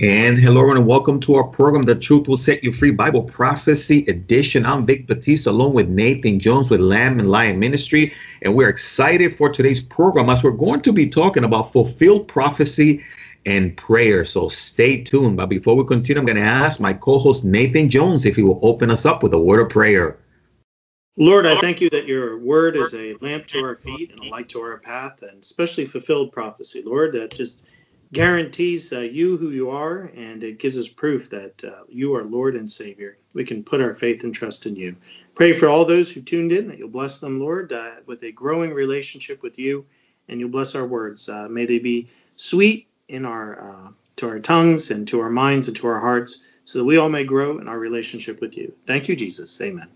And hello, and welcome to our program, The Truth Will Set You Free Bible Prophecy Edition. I'm Vic Batista, along with Nathan Jones with Lamb and Lion Ministry. And we're excited for today's program as we're going to be talking about fulfilled prophecy and prayer. So stay tuned. But before we continue, I'm going to ask my co host, Nathan Jones, if he will open us up with a word of prayer. Lord, I thank you that your word is a lamp to our feet and a light to our path, and especially fulfilled prophecy, Lord, that just guarantees uh, you who you are, and it gives us proof that uh, you are Lord and Savior. We can put our faith and trust in you. Pray for all those who tuned in that you'll bless them, Lord, uh, with a growing relationship with you, and you'll bless our words. Uh, may they be sweet in our uh, to our tongues and to our minds and to our hearts, so that we all may grow in our relationship with you. Thank you, Jesus. Amen.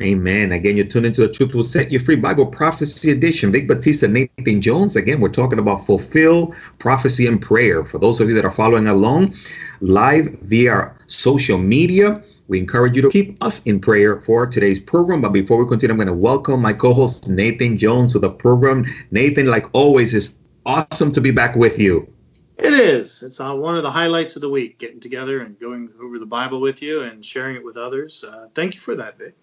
Amen. Again, you're tuned into the Truth Will Set You Free Bible Prophecy Edition. Vic Batista, Nathan Jones. Again, we're talking about fulfill prophecy and prayer. For those of you that are following along live via social media, we encourage you to keep us in prayer for today's program. But before we continue, I'm going to welcome my co host, Nathan Jones, to the program. Nathan, like always, is awesome to be back with you. It is. It's uh, one of the highlights of the week, getting together and going over the Bible with you and sharing it with others. Uh, thank you for that, Vic.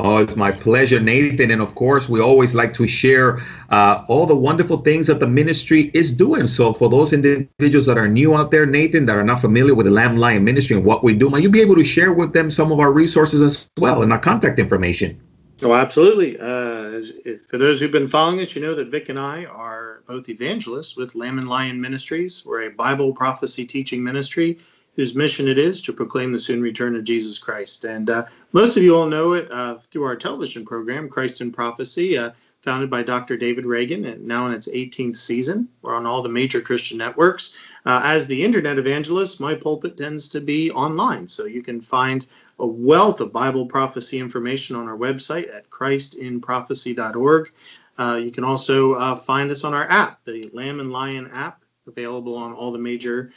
Oh, it's my pleasure, Nathan. And of course, we always like to share uh, all the wonderful things that the ministry is doing. So, for those individuals that are new out there, Nathan, that are not familiar with the Lamb Lion Ministry and what we do, might you be able to share with them some of our resources as well and our contact information? Oh, absolutely. Uh, if, for those who've been following us, you know that Vic and I are both evangelists with Lamb and Lion Ministries. We're a Bible prophecy teaching ministry whose mission it is to proclaim the soon return of Jesus Christ. And uh, most of you all know it uh, through our television program, Christ in Prophecy, uh, founded by Dr. David Reagan, and now in its 18th season. We're on all the major Christian networks. Uh, as the internet evangelist, my pulpit tends to be online, so you can find a wealth of Bible prophecy information on our website at christinprophecy.org. Uh, you can also uh, find us on our app, the Lamb and Lion app, available on all the major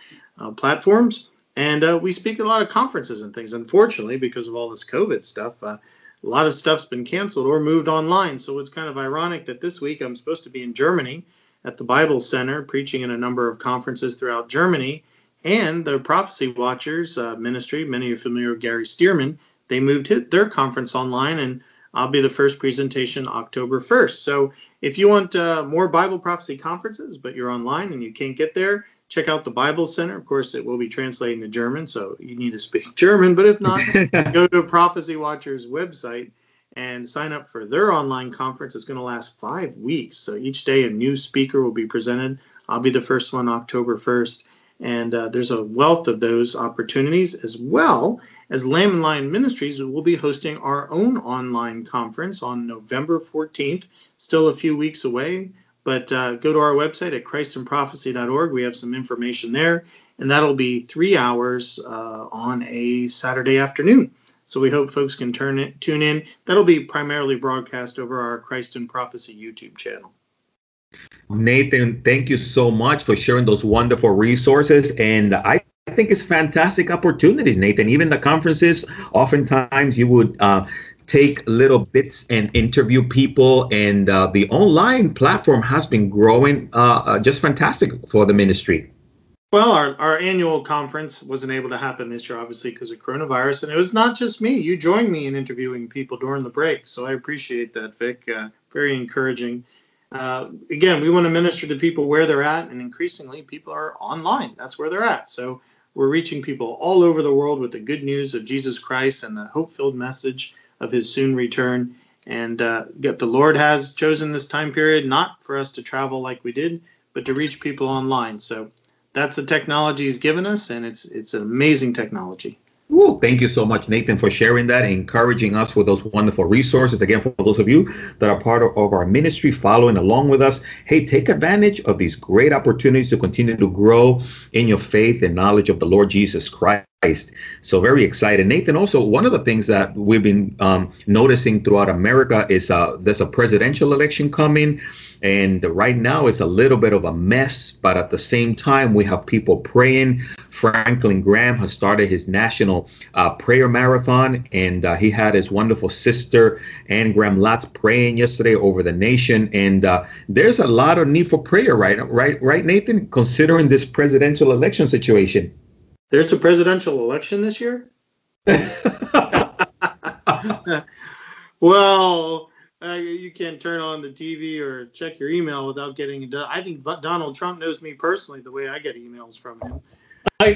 platforms. And uh, we speak at a lot of conferences and things. Unfortunately, because of all this COVID stuff, uh, a lot of stuff's been canceled or moved online. So it's kind of ironic that this week I'm supposed to be in Germany at the Bible Center preaching in a number of conferences throughout Germany. And the Prophecy Watchers uh, ministry, many are familiar with Gary Stearman, they moved their conference online, and I'll be the first presentation October 1st. So if you want uh, more Bible prophecy conferences, but you're online and you can't get there, check out the Bible Center. Of course, it will be translating to German, so you need to speak German. But if not, go to Prophecy Watchers website and sign up for their online conference. It's going to last five weeks. So each day a new speaker will be presented. I'll be the first one October 1st. And uh, there's a wealth of those opportunities as well as Lamb and Lion Ministries will be hosting our own online conference on November 14th, still a few weeks away. But uh, go to our website at christinprophecy.org. We have some information there, and that'll be three hours uh, on a Saturday afternoon. So we hope folks can turn it, tune in. That'll be primarily broadcast over our Christ in Prophecy YouTube channel. Nathan, thank you so much for sharing those wonderful resources. And I think it's fantastic opportunities, Nathan. Even the conferences, oftentimes you would uh, take little bits and interview people. And uh, the online platform has been growing uh, uh, just fantastic for the ministry. Well, our, our annual conference wasn't able to happen this year, obviously, because of coronavirus. And it was not just me. You joined me in interviewing people during the break. So I appreciate that, Vic. Uh, very encouraging. Uh, again, we want to minister to people where they're at. And increasingly, people are online. That's where they're at. So we're reaching people all over the world with the good news of Jesus Christ and the hope filled message of his soon return. And uh, the Lord has chosen this time period not for us to travel like we did, but to reach people online. So that's the technology he's given us, and it's it's an amazing technology. Ooh, thank you so much, Nathan, for sharing that, and encouraging us with those wonderful resources. Again, for those of you that are part of, of, our ministry, following along with us, hey, take advantage of these great opportunities to continue to grow in your faith and knowledge of the Lord Jesus Christ. So very excited, Nathan. Also, one of the things that we've been um, noticing throughout America is uh, there's a presidential election coming, and right now it's a little bit of a mess. But at the same time, we have people praying. Franklin Graham has started his national uh, prayer marathon, and uh, he had his wonderful sister Anne Graham Lotz praying yesterday over the nation. And uh, there's a lot of need for prayer, right? Right, right, Nathan. Considering this presidential election situation. There's a presidential election this year? well, uh, you can't turn on the TV or check your email without getting it done. I think Donald Trump knows me personally the way I get emails from him. So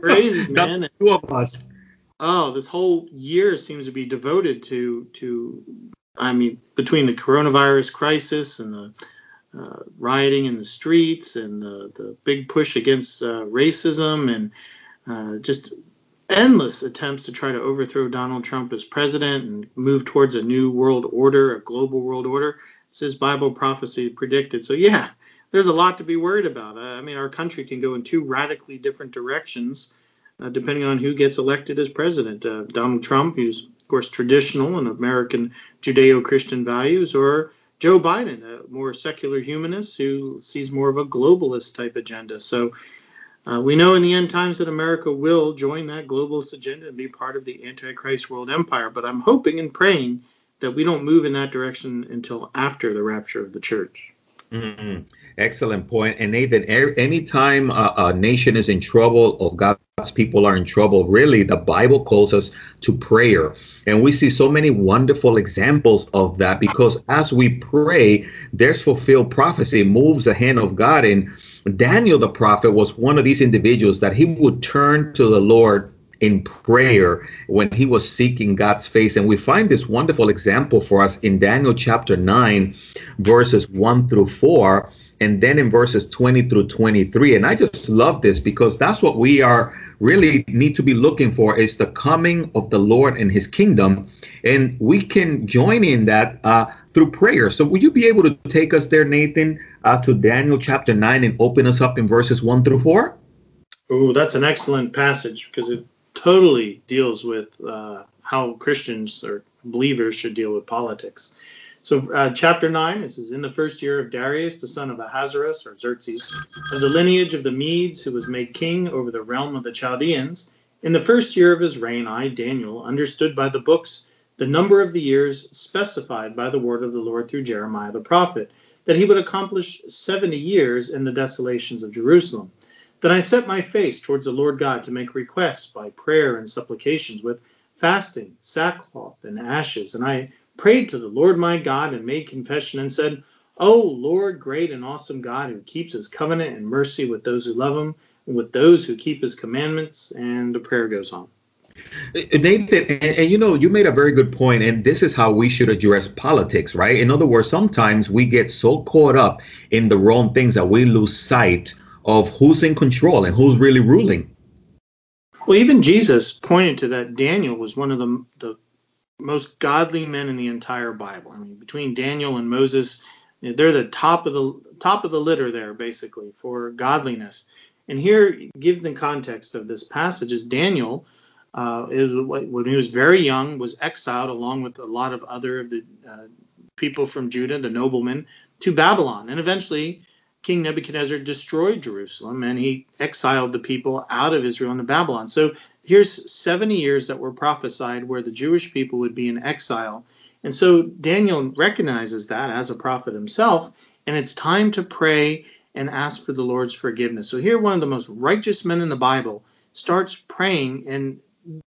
crazy, man. Two of us. Oh, this whole year seems to be devoted to to. I mean, between the coronavirus crisis and the uh, rioting in the streets and the, the big push against uh, racism and uh, just endless attempts to try to overthrow Donald Trump as president and move towards a new world order, a global world order. It's as Bible prophecy predicted. So, yeah, there's a lot to be worried about. I mean, our country can go in two radically different directions uh, depending on who gets elected as president. Uh, Donald Trump, who's, of course, traditional and American Judeo Christian values, or Joe Biden, a more secular humanist who sees more of a globalist type agenda. So, uh, we know in the end times that America will join that globalist agenda and be part of the Antichrist world empire, but I'm hoping and praying that we don't move in that direction until after the rapture of the church. Mm-hmm. Excellent point. And Nathan, anytime a, a nation is in trouble or God's people are in trouble, really, the Bible calls us to prayer. And we see so many wonderful examples of that because as we pray, there's fulfilled prophecy, moves the hand of God. And Daniel the prophet was one of these individuals that he would turn to the Lord in prayer when he was seeking God's face. And we find this wonderful example for us in Daniel chapter 9, verses 1 through 4, and then in verses 20 through 23. And I just love this because that's what we are really need to be looking for is the coming of the Lord and his kingdom. And we can join in that uh, through prayer. So, will you be able to take us there, Nathan, uh, to Daniel chapter 9 and open us up in verses 1 through 4? Oh, that's an excellent passage because it totally deals with uh, how Christians or believers should deal with politics. So, uh, chapter 9, this is in the first year of Darius, the son of Ahasuerus, or Xerxes, of the lineage of the Medes, who was made king over the realm of the Chaldeans. In the first year of his reign, I, Daniel, understood by the books the number of the years specified by the word of the Lord through Jeremiah the prophet, that he would accomplish 70 years in the desolations of Jerusalem. Then I set my face towards the Lord God to make requests by prayer and supplications with fasting, sackcloth, and ashes. And I prayed to the Lord my God and made confession and said, O Lord, great and awesome God, who keeps his covenant and mercy with those who love him and with those who keep his commandments. And the prayer goes on. Uh, Nathan, and, and, you know, you made a very good point, and this is how we should address politics, right? In other words, sometimes we get so caught up in the wrong things that we lose sight of who's in control and who's really ruling. Well, even Jesus pointed to that. Daniel was one of the, the most godly men in the entire Bible. I mean, between Daniel and Moses, they're the top of the top of the litter there, basically, for godliness. And here, give the context of this passage, is Daniel uh, is when he was very young, was exiled along with a lot of other of the uh, people from Judah, the noblemen, to Babylon. And eventually, King Nebuchadnezzar destroyed Jerusalem and he exiled the people out of Israel into Babylon. So here's 70 years that were prophesied where the Jewish people would be in exile. And so Daniel recognizes that as a prophet himself, and it's time to pray and ask for the Lord's forgiveness. So here, one of the most righteous men in the Bible starts praying in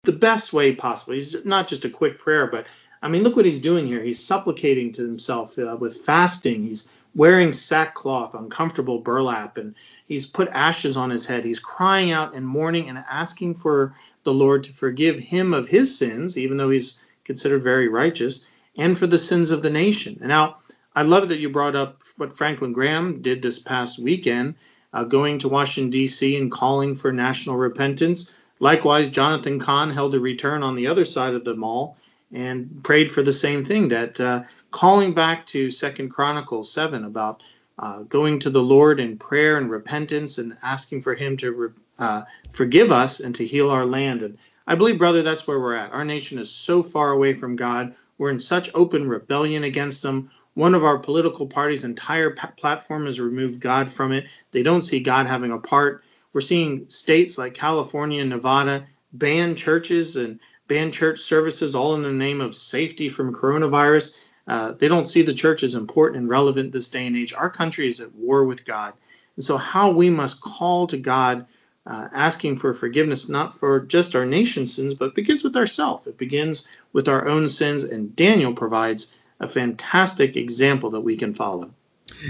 the best way possible. He's not just a quick prayer, but I mean, look what he's doing here. He's supplicating to himself uh, with fasting. He's wearing sackcloth, uncomfortable burlap, and he's put ashes on his head. He's crying out and mourning and asking for the Lord to forgive him of his sins, even though he's considered very righteous, and for the sins of the nation. And now, I love that you brought up what Franklin Graham did this past weekend, uh, going to Washington, D.C., and calling for national repentance Likewise, Jonathan Cahn held a return on the other side of the mall and prayed for the same thing that uh, calling back to Second Chronicles 7 about uh, going to the Lord in prayer and repentance and asking for Him to uh, forgive us and to heal our land. And I believe, brother, that's where we're at. Our nation is so far away from God. We're in such open rebellion against Him. One of our political parties' entire p- platform has removed God from it. They don't see God having a part we're seeing states like California and Nevada ban churches and ban church services all in the name of safety from coronavirus. Uh, they don't see the church as important and relevant this day and age. Our country is at war with God. And so, how we must call to God uh, asking for forgiveness not for just our nation's sins, but begins with ourselves. It begins with our own sins, and Daniel provides a fantastic example that we can follow.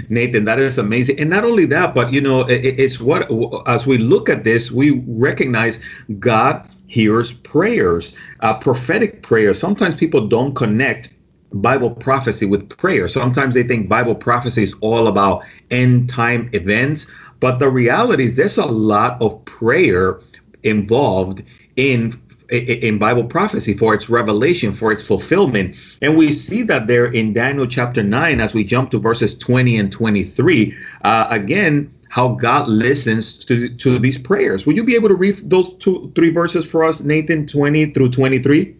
Nathan, that is amazing. And not only that, but you know, it, it's what, as we look at this, we recognize God hears prayers, uh, prophetic prayers. Sometimes people don't connect Bible prophecy with prayer. Sometimes they think Bible prophecy is all about end time events, but the reality is there's a lot of prayer involved in in Bible prophecy for its revelation, for its fulfillment. And we see that there in Daniel chapter 9 as we jump to verses 20 and 23. Uh, again, how God listens to, to these prayers. Would you be able to read those two, three verses for us, Nathan, 20 through 23?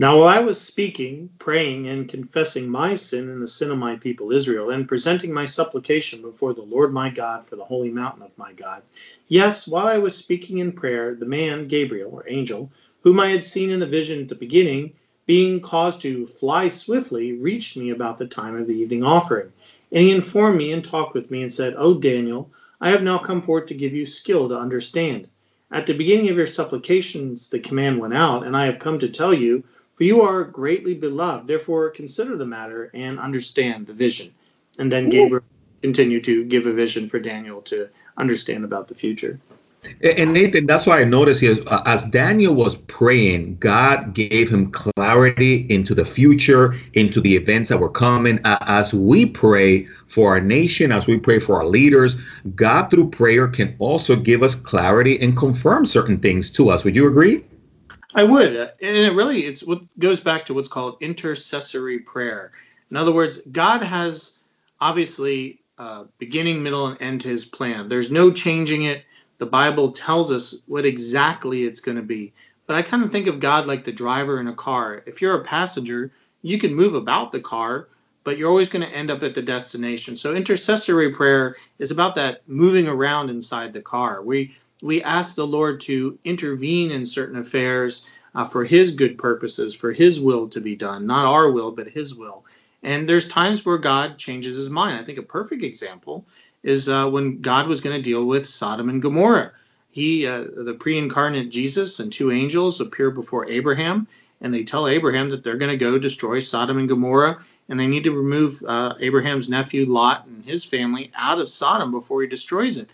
Now, while I was speaking, praying, and confessing my sin and the sin of my people Israel, and presenting my supplication before the Lord my God for the holy mountain of my God, yes, while I was speaking in prayer, the man, Gabriel, or angel, whom I had seen in the vision at the beginning, being caused to fly swiftly, reached me about the time of the evening offering. And he informed me and talked with me and said, O Daniel, I have now come forth to give you skill to understand. At the beginning of your supplications, the command went out, and I have come to tell you for you are greatly beloved. Therefore, consider the matter and understand the vision. And then Gabriel continued to give a vision for Daniel to understand about the future. And Nathan, that's why I noticed here, uh, as Daniel was praying, God gave him clarity into the future, into the events that were coming. Uh, as we pray for our nation, as we pray for our leaders, God through prayer can also give us clarity and confirm certain things to us. Would you agree? I would, and it really it's what goes back to what's called intercessory prayer. In other words, God has obviously uh, beginning, middle, and end to His plan. There's no changing it. The Bible tells us what exactly it's going to be. But I kind of think of God like the driver in a car. If you're a passenger, you can move about the car, but you're always going to end up at the destination. So intercessory prayer is about that moving around inside the car. We we ask the Lord to intervene in certain affairs uh, for His good purposes, for His will to be done, not our will, but His will. And there's times where God changes His mind. I think a perfect example is uh, when God was going to deal with Sodom and Gomorrah. He, uh, the pre-incarnate Jesus, and two angels appear before Abraham, and they tell Abraham that they're going to go destroy Sodom and Gomorrah, and they need to remove uh, Abraham's nephew Lot and his family out of Sodom before he destroys it.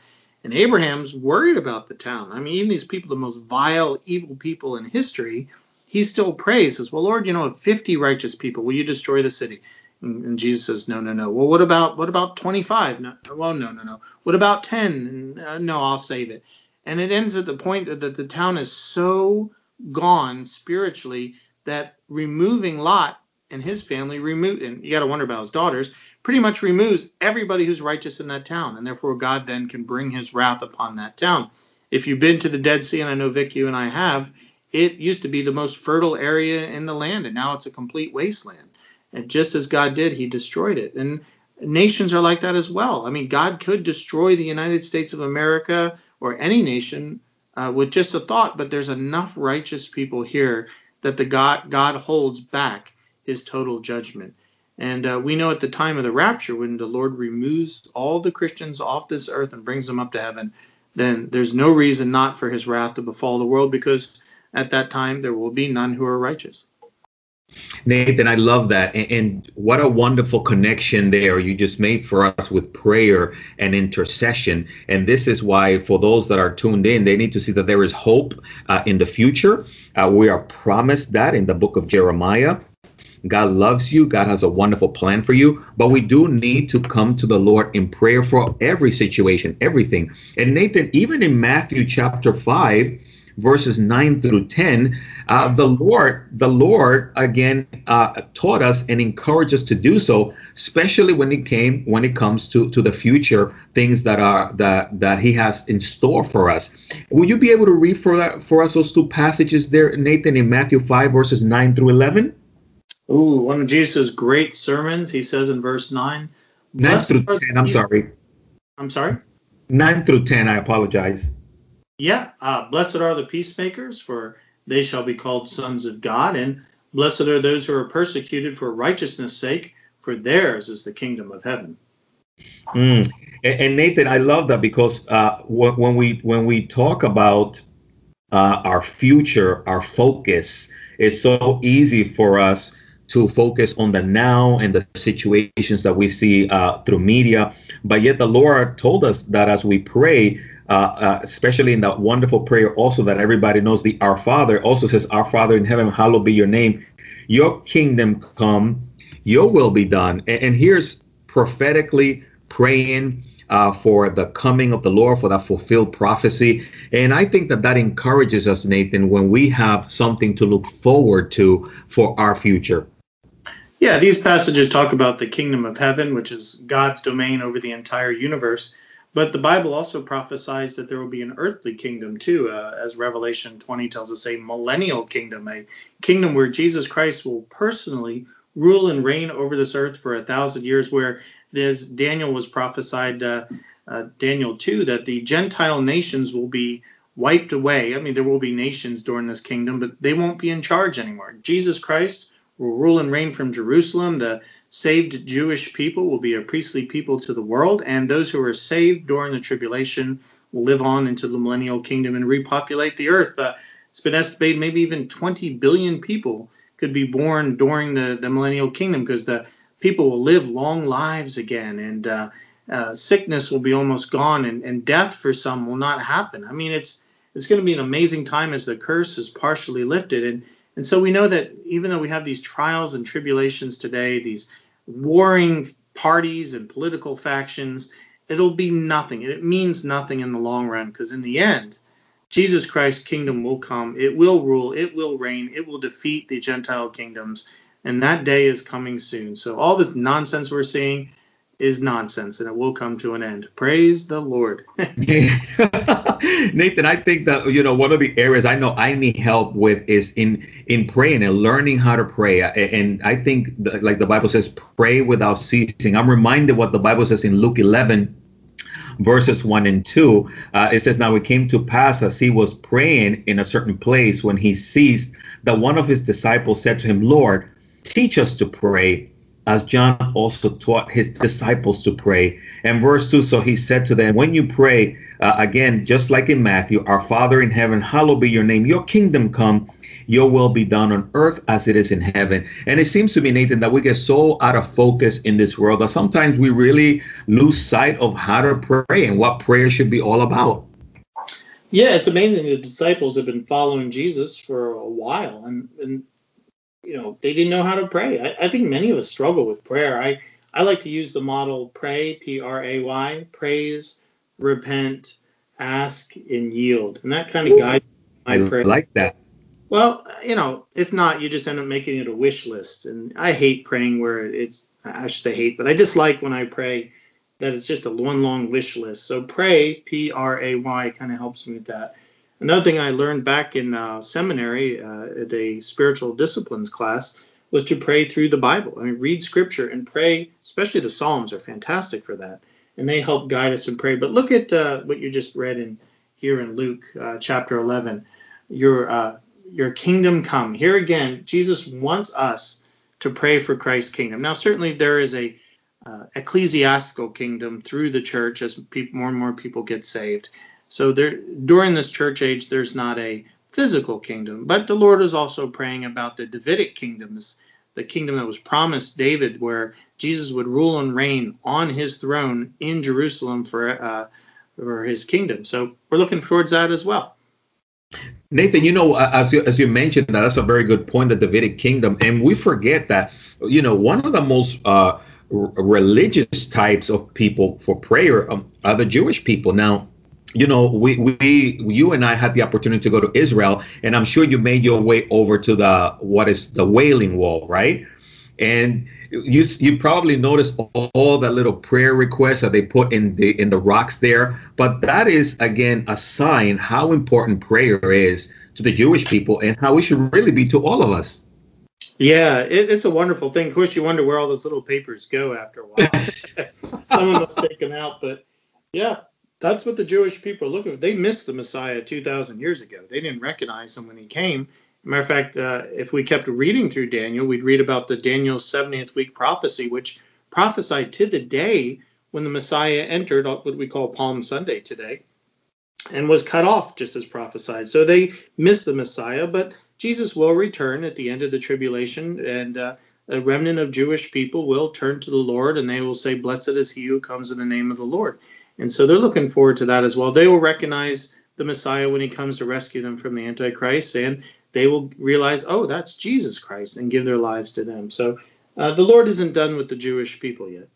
And Abraham's worried about the town. I mean, even these people, the most vile, evil people in history, he still prays, says, Well, Lord, you know, 50 righteous people, will you destroy the city? And, and Jesus says, No, no, no. Well, what about what about 25? No, well, no, no, no. What about 10? Uh, no, I'll save it. And it ends at the point that the town is so gone spiritually that removing Lot and his family removed, and you got to wonder about his daughters, pretty much removes everybody who's righteous in that town. And therefore, God then can bring his wrath upon that town. If you've been to the Dead Sea, and I know Vic, you and I have, it used to be the most fertile area in the land, and now it's a complete wasteland. And just as God did, he destroyed it. And nations are like that as well. I mean, God could destroy the United States of America or any nation uh, with just a thought, but there's enough righteous people here that the God God holds back his total judgment. And uh, we know at the time of the rapture, when the Lord removes all the Christians off this earth and brings them up to heaven, then there's no reason not for his wrath to befall the world because at that time there will be none who are righteous. Nathan, I love that. And, and, what a wonderful connection there you just made for us with prayer and intercession. And this is why, for those that are tuned in, they need to see that there is hope uh, in the future. Uh, we are promised that in the book of Jeremiah. God loves you. God has a wonderful plan for you. But we do need to come to the Lord in prayer for every situation, everything. And Nathan, even in Matthew chapter 5, verses 9 through 10 uh, the lord the lord again uh, taught us and encouraged us to do so especially when it came when it comes to to the future things that are that that he has in store for us would you be able to read for that for us those two passages there nathan in matthew 5 verses 9 through 11 Ooh, one of Jesus' great sermons. He says in verse 9, 9 through 10, I'm sorry. I'm sorry? 9 through 10, I apologize. Yeah. Uh, blessed are the peacemakers, for they shall be called sons of God. And blessed are those who are persecuted for righteousness' sake, for theirs is the kingdom of heaven. Mm. And, and, Nathan, I love that because uh, when we when we talk about uh, our future, our focus is so easy for us to focus on the now and the situations that we see uh, through media. But yet, the Lord told us that as we pray, uh, uh, especially in that wonderful prayer, also that everybody knows the Our Father also says, Our Father in heaven, hallowed be your name. Your kingdom come, your will be done. And, and here's prophetically praying uh, for the coming of the Lord, for that fulfilled prophecy. And I think that that encourages us, Nathan, when we have something to look forward to for our future. Yeah, these passages talk about the kingdom of heaven, which is God's domain over the entire universe. But the Bible also prophesies that there will be an earthly kingdom too, uh, as Revelation 20 tells us, a millennial kingdom, a kingdom where Jesus Christ will personally rule and reign over this earth for a thousand years, where as Daniel was prophesied, uh, uh, Daniel 2, that the Gentile nations will be wiped away. I mean, there will be nations during this kingdom, but they won't be in charge anymore. Jesus Christ will rule and reign from Jerusalem. The saved Jewish people will be a priestly people to the world, and those who are saved during the tribulation will live on into the millennial kingdom and repopulate the earth. Uh, it's been estimated maybe even 20 billion people could be born during the, the millennial kingdom because the people will live long lives again and uh, uh, sickness will be almost gone and, and death for some will not happen. I mean, it's it's going to be an amazing time as the curse is partially lifted. And, and so we know that even though we have these trials and tribulations today, these warring parties and political factions, it'll be nothing. It means nothing in the long run because in the end, Jesus Christ's kingdom will come. It will rule. It will reign. It will defeat the Gentile kingdoms. And that day is coming soon. So all this nonsense we're seeing, is nonsense and it will come to an end. Praise the Lord. Nathan, I think that you know one of the areas I know I need help with is in in praying and learning how to pray. And I think like the Bible says, pray without ceasing. I'm reminded what the Bible says in Luke 11 verses 1 and 2 uh, it says now it came to pass as he was praying in a certain place when he ceased that one of his disciples said to him lord teach us to pray as John also taught his disciples to pray. And verse 2 So he said to them, When you pray, uh, again, just like in Matthew, Our Father in heaven, hallowed be your name, your kingdom come, your will be done on earth as it is in heaven. And it seems to me, Nathan, that we get so out of focus in this world that sometimes we really lose sight of how to pray and what prayer should be all about. Yeah, it's amazing. The disciples have been following Jesus for a while, and, and you know they didn't know how to pray. I, I, think many of us struggle with prayer. I I like to use the model pray P R A Y praise, repent, ask, and yield, and that kind of guides my I prayer. like that. Well, you know, if not, you just end up making it a wish list, and I hate praying where it's I should say hate, but I dislike when I pray that it's just a one long wish list. So pray P R A Y kind of helps me with that. Another thing I learned back in uh, seminary uh, at a spiritual disciplines class was to pray through the Bible. I mean, read scripture and pray, especially the Psalms are fantastic for that. And they help guide us in prayer. But look at uh, what you just read in here in Luke uh, chapter 11. Your, uh, your kingdom come. Here again, Jesus wants us to pray for Christ's kingdom. Now, certainly there is a uh, ecclesiastical kingdom through the church as people, more and more people get saved. So there during this church age, there's not a physical kingdom, but the Lord is also praying about the Davidic kingdom, the kingdom that was promised David, where Jesus would rule and reign on his throne in Jerusalem for uh, for his kingdom. So we're looking towards that as well. Nathan, you know, as you, as you mentioned, that that's a very good point, the Davidic kingdom, and we forget that, you know, one of the most uh, religious types of people for prayer um, are the Jewish people. Now, you know, we, we, you and I had the opportunity to go to Israel, and I'm sure you made your way over to the what is the Wailing Wall, right? And you you probably noticed all, all the little prayer requests that they put in the in the rocks there. But that is again a sign how important prayer is to the Jewish people and how it should really be to all of us. Yeah, it, it's a wonderful thing. Of course, you wonder where all those little papers go after a while. Someone must take them out, but yeah, that's what the Jewish people are looking for. They missed the Messiah 2,000 years ago. They didn't recognize him when he came. Matter of fact, uh, if we kept reading through Daniel, we'd read about the Daniel 70th week prophecy, which prophesied to the day when the Messiah entered what we call Palm Sunday today and was cut off just as prophesied. So they missed the Messiah, but Jesus will return at the end of the tribulation, and uh, a remnant of Jewish people will turn to the Lord and they will say, Blessed is he who comes in the name of the Lord. And so they're looking forward to that as well. They will recognize the Messiah when he comes to rescue them from the Antichrist, and they will realize, oh, that's Jesus Christ, and give their lives to them. So uh, the Lord isn't done with the Jewish people yet.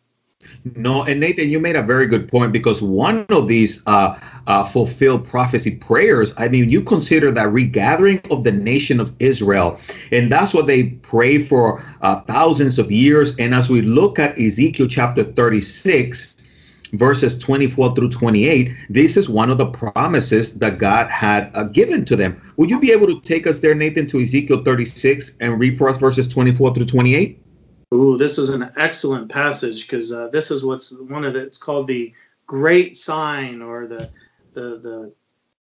No, and Nathan, you made a very good point because one of these uh, uh, fulfilled prophecy prayers, I mean, you consider that regathering of the nation of Israel, and that's what they pray for uh, thousands of years. And as we look at Ezekiel chapter 36, verses 24 through 28, this is one of the promises that God had uh, given to them. Would you be able to take us there, Nathan, to Ezekiel 36 and read for us verses 24 through 28? Ooh, this is an excellent passage because uh, this is what's one of the. It's called the great sign or the the the.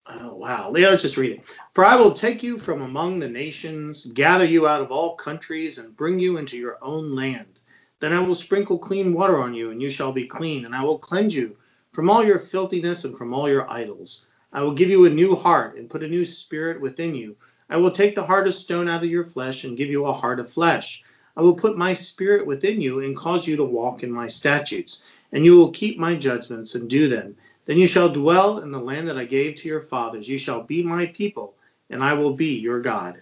Oh, wow. Let's just read it. For I will take you from among the nations, gather you out of all countries, and bring you into your own land. Then I will sprinkle clean water on you, and you shall be clean, and I will cleanse you from all your filthiness and from all your idols. I will give you a new heart and put a new spirit within you. I will take the heart of stone out of your flesh and give you a heart of flesh I will put my spirit within you and cause you to walk in my statutes, and you will keep my judgments and do them. Then you shall dwell in the land that I gave to your fathers. You shall be my people, and I will be your God.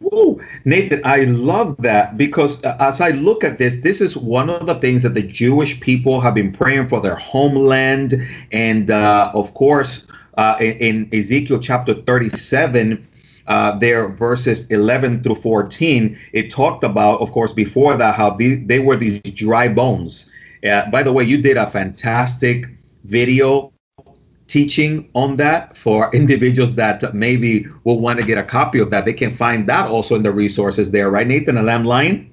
Whoa, Nathan, I love that because uh, as I look at this, this is one of the things that the Jewish people have been praying for their homeland. And uh, of course, uh, in, in Ezekiel chapter 37, uh, there, verses 11 through 14, it talked about, of course, before that, how these, they were these dry bones. Uh, by the way, you did a fantastic video teaching on that for individuals that maybe will want to get a copy of that. They can find that also in the resources there, right, Nathan? A lamb line?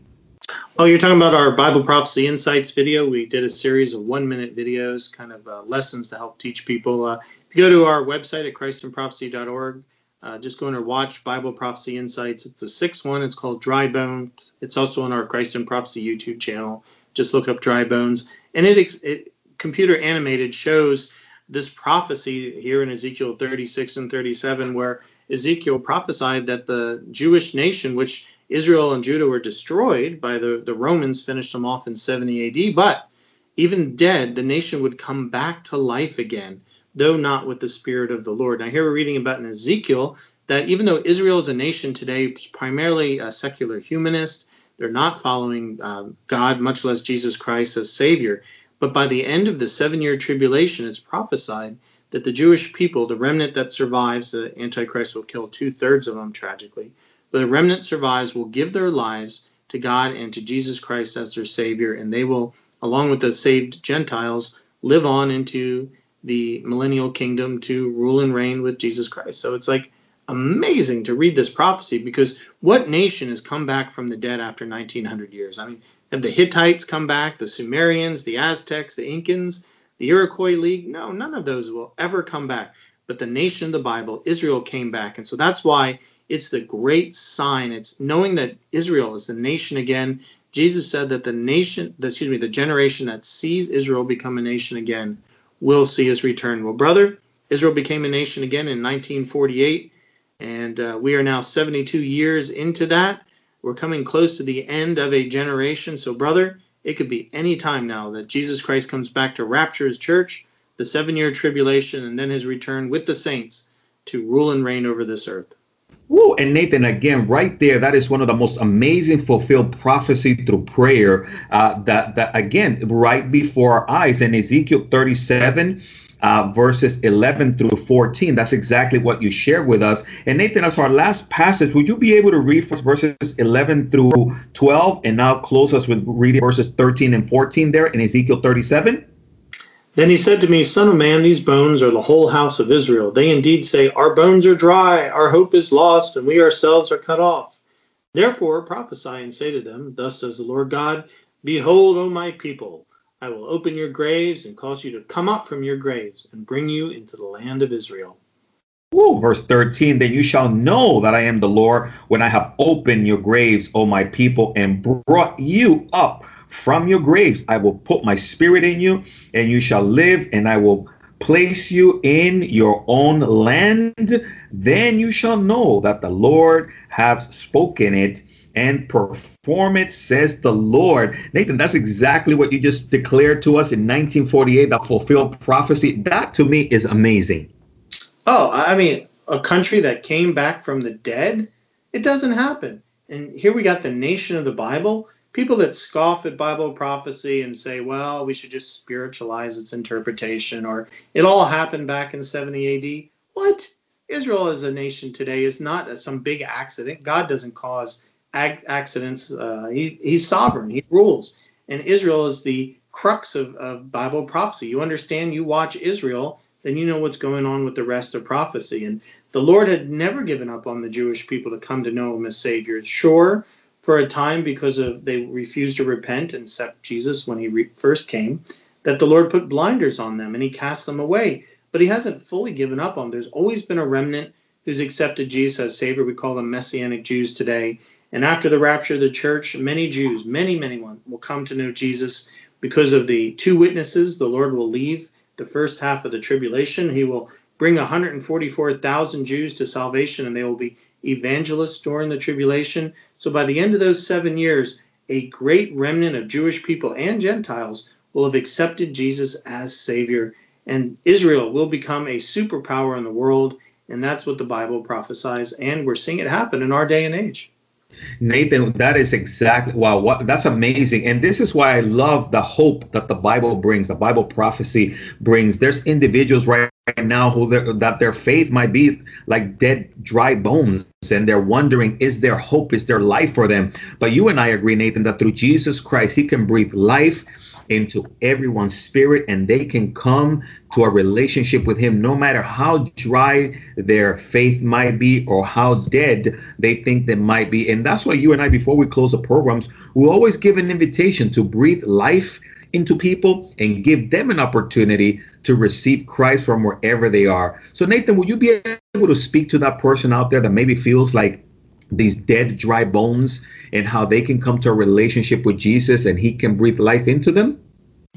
Oh, you're talking about our Bible Prophecy Insights video. We did a series of one minute videos, kind of uh, lessons to help teach people. Uh, if you go to our website at christinprophecy.org, uh, just go and watch Bible Prophecy Insights. It's the sixth one. It's called Dry Bones. It's also on our Christ in Prophecy YouTube channel. Just look up Dry Bones, and it, it computer animated shows this prophecy here in Ezekiel 36 and 37, where Ezekiel prophesied that the Jewish nation, which Israel and Judah were destroyed by the, the Romans, finished them off in 70 AD, but even dead, the nation would come back to life again though not with the Spirit of the Lord. Now, here we're reading about in Ezekiel that even though Israel is a nation today, primarily a secular humanist, they're not following uh, God, much less Jesus Christ as Savior. But by the end of the seven year tribulation, it's prophesied that the Jewish people, the remnant that survives, the Antichrist will kill two thirds of them tragically, but the remnant survives will give their lives to God and to Jesus Christ as their Savior, and they will, along with the saved Gentiles, live on into the millennial kingdom to rule and reign with Jesus Christ. So it's like amazing to read this prophecy because what nation has come back from the dead after 1900 years? I mean, have the Hittites come back, the Sumerians, the Aztecs, the Incans, the Iroquois League? No, none of those will ever come back. But the nation of the Bible, Israel, came back. And so that's why it's the great sign. It's knowing that Israel is the nation again. Jesus said that the nation, excuse me, the generation that sees Israel become a nation again will see his return. Well, brother, Israel became a nation again in 1948, and uh, we are now 72 years into that. We're coming close to the end of a generation. So, brother, it could be any time now that Jesus Christ comes back to rapture his church, the seven year tribulation, and then his return with the saints to rule and reign over this earth. Whoa, and Nathan, again, right there, that is one of the most amazing fulfilled prophecy through prayer. Uh, that, that again, right before our eyes in Ezekiel 37. Uh, verses 11 through 14. That's exactly what you shared with us. And Nathan, as our last passage, would you be able to read verses 11 through 12 and now close us with reading verses 13 and 14 there in Ezekiel 37? Then he said to me, Son of man, these bones are the whole house of Israel. They indeed say, Our bones are dry, our hope is lost, and we ourselves are cut off. Therefore prophesy and say to them, Thus says the Lord God, Behold, O my people, I will open your graves and cause you to come up from your graves and bring you into the land of Israel. Ooh, verse 13, then you shall know that I am the Lord when I have opened your graves, O my people, and brought you up from your graves. I will put my spirit in you, and you shall live, and I will place you in your own land. Then you shall know that the Lord has spoken it and perform it, says the Lord. Nathan, that's exactly what you just declared to us in 1948, that fulfilled prophecy. That to me is amazing. Oh, I mean, a country that came back from the dead, it doesn't happen. And here we got the nation of the Bible. People that scoff at Bible prophecy and say, well, we should just spiritualize its interpretation, or it all happened back in 70 AD. What? Israel as a nation today is not some big accident. God doesn't cause accidents. Uh, he, he's sovereign. He rules. And Israel is the crux of, of Bible prophecy. You understand, you watch Israel, then you know what's going on with the rest of prophecy. And the Lord had never given up on the Jewish people to come to know him as Savior. Sure, for a time because of they refused to repent and accept Jesus when he re- first came, that the Lord put blinders on them and he cast them away. But he hasn't fully given up on them. There's always been a remnant who's accepted Jesus as Savior. We call them Messianic Jews today. And after the rapture of the church, many Jews, many, many one, will come to know Jesus because of the two witnesses. The Lord will leave the first half of the tribulation. He will bring 144,000 Jews to salvation, and they will be evangelists during the tribulation. So by the end of those seven years, a great remnant of Jewish people and Gentiles will have accepted Jesus as Savior, and Israel will become a superpower in the world. And that's what the Bible prophesies, and we're seeing it happen in our day and age. Nathan, that is exactly wow. What that's amazing, and this is why I love the hope that the Bible brings. The Bible prophecy brings. There's individuals right now who that their faith might be like dead, dry bones, and they're wondering, is there hope? Is there life for them? But you and I agree, Nathan, that through Jesus Christ, He can breathe life into everyone's spirit and they can come to a relationship with him no matter how dry their faith might be or how dead they think they might be and that's why you and i before we close the programs we always give an invitation to breathe life into people and give them an opportunity to receive Christ from wherever they are. So, Nathan, will you be able to speak to that person out there that maybe feels like these dead, dry bones and how they can come to a relationship with Jesus and he can breathe life into them?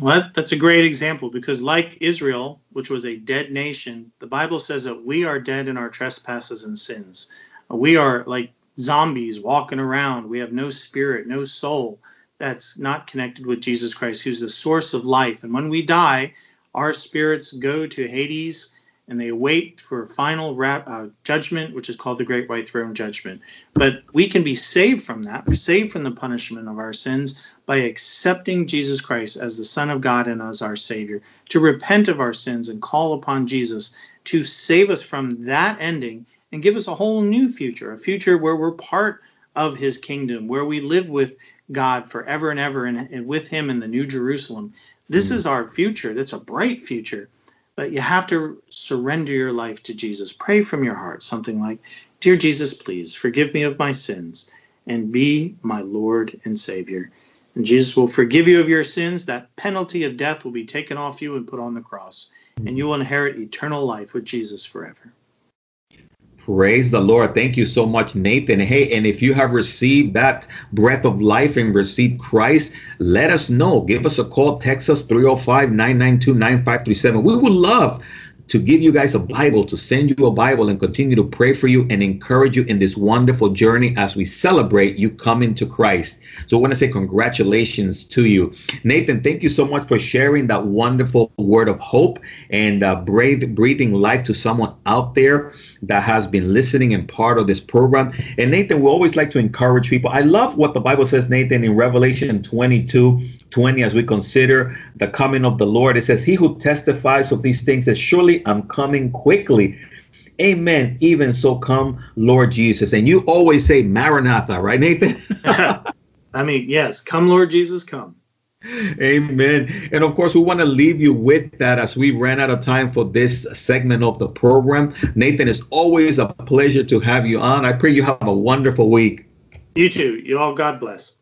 Well, that's a great example because, like Israel, which was a dead nation, the Bible says that we are dead in our trespasses and sins. We are like zombies walking around. We have no spirit, no soul that's not connected with Jesus Christ, who's the source of life. And when we die, our spirits go to Hades and they wait for final rap, uh, judgment, which is called the Great White Throne Judgment. But we can be saved from that, saved from the punishment of our sins by accepting Jesus Christ as the Son of God and as our Savior, to repent of our sins and call upon Jesus to save us from that ending and give us a whole new future, a future where we're part of His kingdom, where we live with God forever and ever and, and with Him in the New Jerusalem. This mm. is our future. That's a bright future but you have to surrender your life to Jesus. Pray from your heart something like, Dear Jesus, please forgive me of my sins and be my Lord and Savior. And Jesus will forgive you of your sins. That penalty of death will be taken off you and put on the cross. And you will inherit eternal life with Jesus forever. Praise the Lord. Thank you so much, Nathan. Hey, and if you have received that breath of life and received Christ, let us know. Give us a call, text us 305 992 9537. We would love to give you guys a Bible, to send you a Bible and continue to pray for you and encourage you in this wonderful journey as we celebrate you coming to Christ. So I want to say congratulations to you. Nathan, thank you so much for sharing that wonderful word of hope and uh, brave, breathing life to someone out there that has been listening and part of this program. And Nathan, we always like to encourage people. I love what the Bible says, Nathan, in Revelation 22 20 as we consider the coming of the Lord. It says, He who testifies of these things says, Surely I'm coming quickly. Amen. Even so come, Lord Jesus. And you always say Maranatha, right, Nathan? I mean, yes, come, Lord Jesus, come. Amen. And of course, we want to leave you with that as we ran out of time for this segment of the program. Nathan, it's always a pleasure to have you on. I pray you have a wonderful week. You too. You all, God bless.